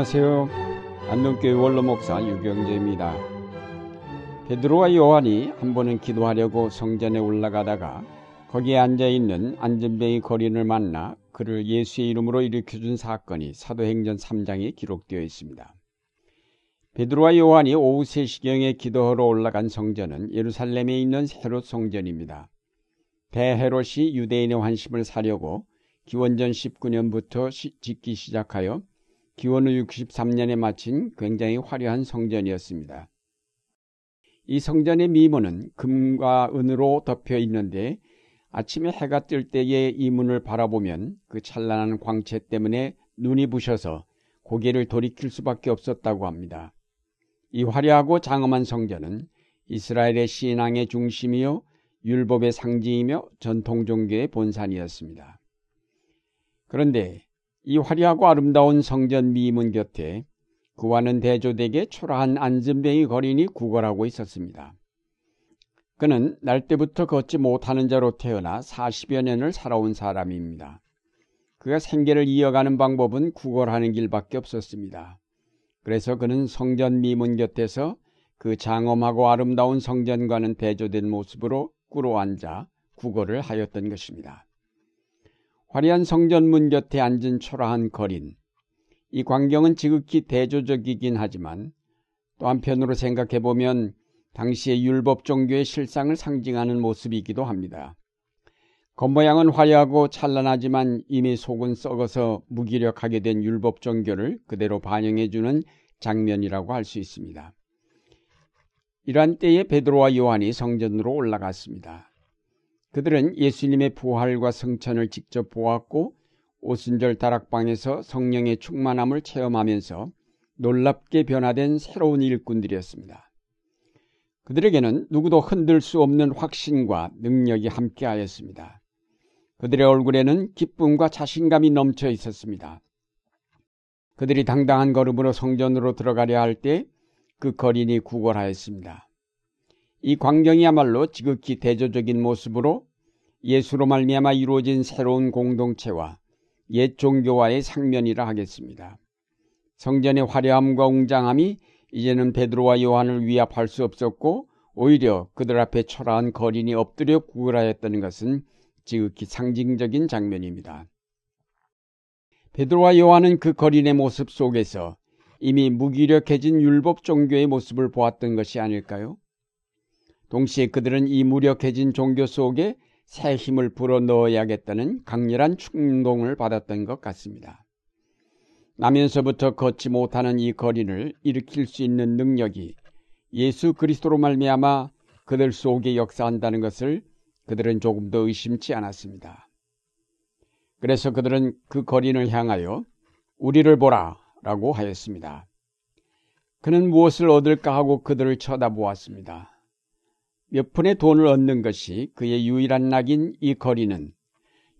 안녕하세요. 안동교회 원로목사 유경재입니다. 베드로와 요한이 한 번은 기도하려고 성전에 올라가다가 거기에 앉아 있는 안전뱅이 거린을 만나 그를 예수의 이름으로 일으켜준 사건이 사도행전 3장에 기록되어 있습니다. 베드로와 요한이 오후 3시경에 기도하러 올라간 성전은 예루살렘에 있는 헤롯 성전입니다. 대헤롯이 유대인의 환심을 사려고 기원전 19년부터 시, 짓기 시작하여 기원 후 63년에 마친 굉장히 화려한 성전이었습니다. 이 성전의 미문은 금과 은으로 덮여 있는데 아침에 해가 뜰 때에 이 문을 바라보면 그 찬란한 광채 때문에 눈이 부셔서 고개를 돌이킬 수밖에 없었다고 합니다. 이 화려하고 장엄한 성전은 이스라엘의 신앙의 중심이요 율법의 상징이며 전통 종교의 본산이었습니다. 그런데 이 화려하고 아름다운 성전 미문 곁에 그와는 대조되게 초라한 안전뱅이 거린이 구걸하고 있었습니다. 그는 날 때부터 걷지 못하는 자로 태어나 40여 년을 살아온 사람입니다. 그가 생계를 이어가는 방법은 구걸하는 길밖에 없었습니다. 그래서 그는 성전 미문 곁에서 그 장엄하고 아름다운 성전과는 대조된 모습으로 꿇어앉아 구걸을 하였던 것입니다. 화려한 성전문 곁에 앉은 초라한 거린. 이 광경은 지극히 대조적이긴 하지만 또 한편으로 생각해 보면 당시의 율법 종교의 실상을 상징하는 모습이기도 합니다. 겉모양은 화려하고 찬란하지만 이미 속은 썩어서 무기력하게 된 율법 종교를 그대로 반영해주는 장면이라고 할 수 있습니다. 이러한 때에 베드로와 요한이 성전으로 올라갔습니다. 그들은 예수님의 부활과 성천을 직접 보았고 오순절 다락방에서 성령의 충만함을 체험하면서 놀랍게 변화된 새로운 일꾼들이었습니다. 그들에게는 누구도 흔들 수 없는 확신과 능력이 함께하였습니다. 그들의 얼굴에는 기쁨과 자신감이 넘쳐 있었습니다. 그들이 당당한 걸음으로 성전으로 들어가려 할 때 그 거린이 구걸하였습니다. 이 광경이야말로 지극히 대조적인 모습으로 예수로 말미암아 이루어진 새로운 공동체와 옛 종교와의 상면이라 하겠습니다. 성전의 화려함과 웅장함이 이제는 베드로와 요한을 위압할 수 없었고 오히려 그들 앞에 초라한 거린이 엎드려 구걸하였다는 것은 지극히 상징적인 장면입니다. 베드로와 요한은 그 거린의 모습 속에서 이미 무기력해진 율법 종교의 모습을 보았던 것이 아닐까요? 동시에 그들은 이 무력해진 종교 속에 새 힘을 불어넣어야겠다는 강렬한 충동을 받았던 것 같습니다. 나면서부터 걷지 못하는 이 거린을 일으킬 수 있는 능력이 예수 그리스도로 말미암아 그들 속에 역사한다는 것을 그들은 조금도 의심치 않았습니다. 그래서 그들은 그 거린을 향하여 우리를 보라 라고 하였습니다. 그는 무엇을 얻을까 하고 그들을 쳐다보았습니다. 몇 푼의 돈을 얻는 것이 그의 유일한 낙인 이 거리는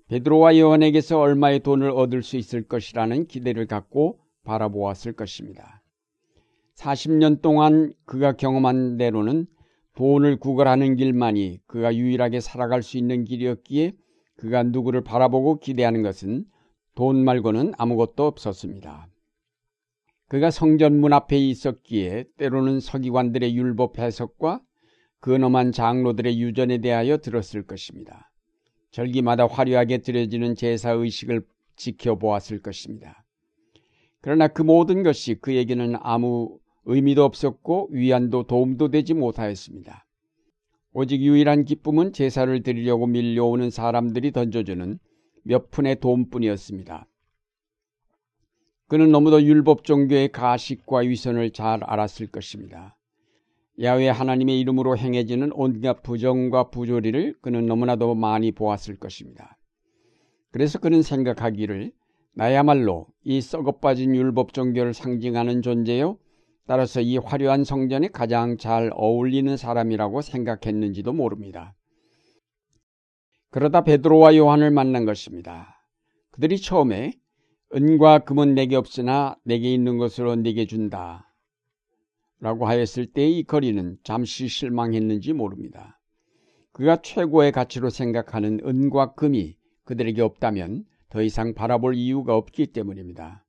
베드로와 요한에게서 얼마의 돈을 얻을 수 있을 것이라는 기대를 갖고 바라보았을 것입니다. 40년 동안 그가 경험한 대로는 돈을 구걸하는 길만이 그가 유일하게 살아갈 수 있는 길이었기에 그가 누구를 바라보고 기대하는 것은 돈 말고는 아무것도 없었습니다. 그가 성전 문 앞에 있었기에 때로는 서기관들의 율법 해석과 근엄한 장로들의 유전에 대하여 들었을 것입니다. 절기마다 화려하게 드려지는 제사 의식을 지켜보았을 것입니다. 그러나 그 모든 것이 그에게는 아무 의미도 없었고 위안도 도움도 되지 못하였습니다. 오직 유일한 기쁨은 제사를 드리려고 밀려오는 사람들이 던져주는 몇 푼의 돈뿐이었습니다. 그는 너무도 율법 종교의 가식과 위선을 잘 알았을 것입니다. 야외 하나님의 이름으로 행해지는 온갖 부정과 부조리를 그는 너무나도 많이 보았을 것입니다. 그래서 그는 생각하기를 나야말로 이 썩어빠진 율법 종교를 상징하는 존재요. 따라서 이 화려한 성전에 가장 잘 어울리는 사람이라고 생각했는지도 모릅니다. 그러다 베드로와 요한을 만난 것입니다. 그들이 처음에 은과 금은 내게 없으나 내게 있는 것으로 내게 준다. 라고 하였을 때이 거리는 잠시 실망했는지 모릅니다. 그가 최고의 가치로 생각하는 은과 금이 그들에게 없다면 더 이상 바라볼 이유가 없기 때문입니다.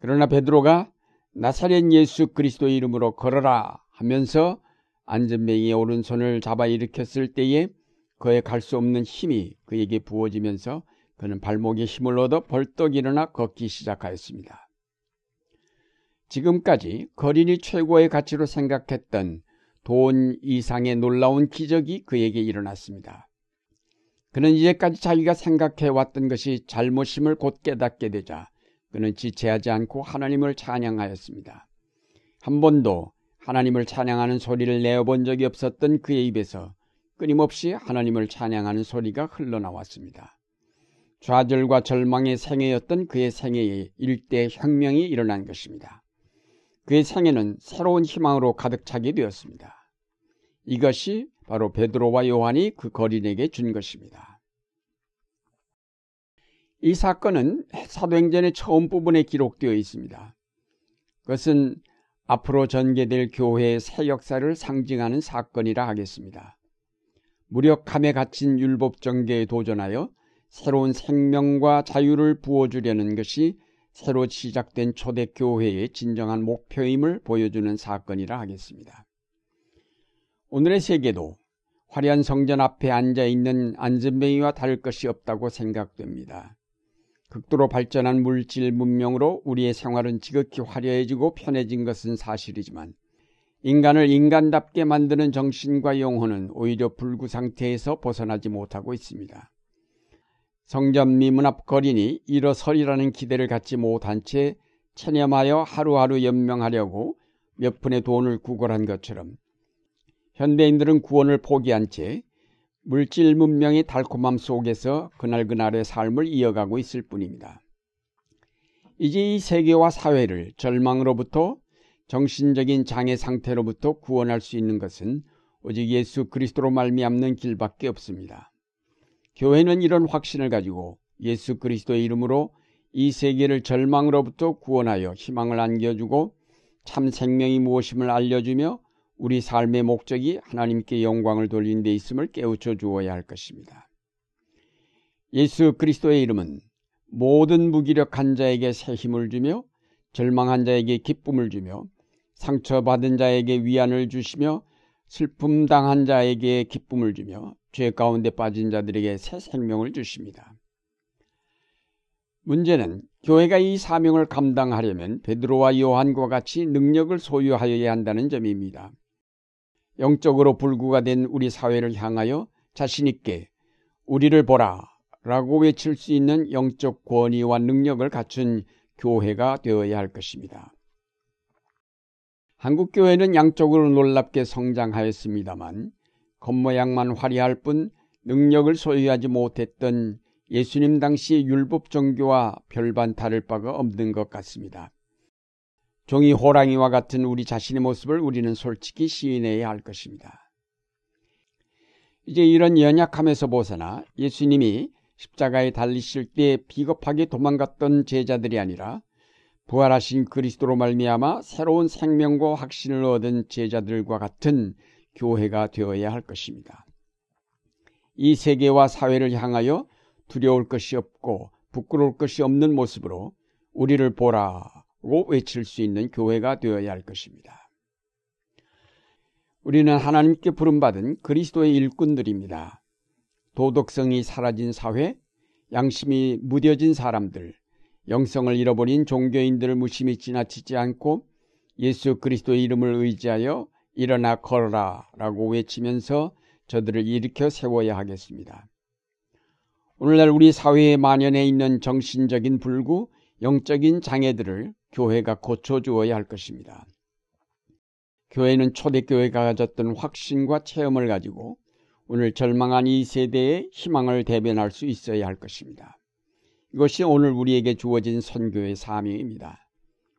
그러나 베드로가 나사렛 예수 그리스도의 이름으로 걸어라 하면서 안전뱅이의 오른손을 잡아 일으켰을 때에 그의 갈 수 없는 힘이 그에게 부어지면서 그는 발목에 힘을 얻어 벌떡 일어나 걷기 시작하였습니다. 지금까지 거린이 최고의 가치로 생각했던 돈 이상의 놀라운 기적이 그에게 일어났습니다. 그는 이제까지 자기가 생각해 왔던 것이 잘못임을 곧 깨닫게 되자 그는 지체하지 않고 하나님을 찬양하였습니다. 한 번도 하나님을 찬양하는 소리를 내어본 적이 없었던 그의 입에서 끊임없이 하나님을 찬양하는 소리가 흘러나왔습니다. 좌절과 절망의 생애였던 그의 생애에 일대 혁명이 일어난 것입니다. 그의 생애는 새로운 희망으로 가득 차게 되었습니다. 이것이 바로 베드로와 요한이 그 거린에게 준 것입니다. 이 사건은 사도행전의 처음 부분에 기록되어 있습니다. 그것은 앞으로 전개될 교회의 새 역사를 상징하는 사건이라 하겠습니다. 무력함에 갇힌 율법 전개에 도전하여 새로운 생명과 자유를 부어주려는 것이 새로 시작된 초대교회의 진정한 목표임을 보여주는 사건이라 하겠습니다. 오늘의 세계도 화려한 성전 앞에 앉아 있는 안전뱅이와 다를 것이 없다고 생각됩니다. 극도로 발전한 물질 문명으로 우리의 생활은 지극히 화려해지고 편해진 것은 사실이지만 인간을 인간답게 만드는 정신과 영혼은 오히려 불구 상태에서 벗어나지 못하고 있습니다. 성전 미 문 앞 거린이 일어서리라는 기대를 갖지 못한 채 체념하여 하루하루 연명하려고 몇 푼의 돈을 구걸한 것처럼 현대인들은 구원을 포기한 채 물질 문명의 달콤함 속에서 그날그날의 삶을 이어가고 있을 뿐입니다. 이제 이 세계와 사회를 절망으로부터 정신적인 장애 상태로부터 구원할 수 있는 것은 오직 예수 그리스도로 말미암는 길밖에 없습니다. 교회는 이런 확신을 가지고 예수 그리스도의 이름으로 이 세계를 절망으로부터 구원하여 희망을 안겨주고 참 생명이 무엇임을 알려주며 우리 삶의 목적이 하나님께 영광을 돌린 데 있음을 깨우쳐 주어야 할 것입니다. 예수 그리스도의 이름은 모든 무기력한 자에게 새 힘을 주며 절망한 자에게 기쁨을 주며 상처받은 자에게 위안을 주시며 슬픔 당한 자에게 기쁨을 주며 죄 가운데 빠진 자들에게 새 생명을 주십니다. 문제는 교회가 이 사명을 감당하려면 베드로와 요한과 같이 능력을 소유하여야 한다는 점입니다. 영적으로 불구가 된 우리 사회를 향하여 자신있게 우리를 보라 라고 외칠 수 있는 영적 권위와 능력을 갖춘 교회가 되어야 할 것입니다. 한국교회는 양적으로 놀랍게 성장하였습니다만 겉모양만 화려할 뿐 능력을 소유하지 못했던 예수님 당시 율법 종교와 별반 다를 바가 없는 것 같습니다. 종이 호랑이와 같은 우리 자신의 모습을 우리는 솔직히 시인해야 할 것입니다. 이제 이런 연약함에서 벗어나 예수님이 십자가에 달리실 때 비겁하게 도망갔던 제자들이 아니라 부활하신 그리스도로 말미암아 새로운 생명과 확신을 얻은 제자들과 같은 교회가 되어야 할 것입니다. 이 세계와 사회를 향하여 두려울 것이 없고 부끄러울 것이 없는 모습으로 우리를 보라고 외칠 수 있는 교회가 되어야 할 것입니다. 우리는 하나님께 부름받은 그리스도의 일꾼들입니다. 도덕성이 사라진 사회, 양심이 무뎌진 사람들, 영성을 잃어버린 종교인들을 무심히 지나치지 않고 예수 그리스도의 이름을 의지하여 일어나 걸어라 라고 외치면서 저들을 일으켜 세워야 하겠습니다. 오늘날 우리 사회에 만연해 있는 정신적인 불구, 영적인 장애들을 교회가 고쳐주어야 할 것입니다. 교회는 초대교회가 가졌던 확신과 체험을 가지고 오늘 절망한 이 세대의 희망을 대변할 수 있어야 할 것입니다. 이것이 오늘 우리에게 주어진 선교의 사명입니다.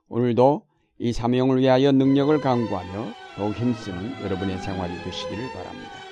오늘도 이 사명을 위하여 능력을 강구하며 더욱 힘쓰는 여러분의 생활이 되시기를 바랍니다.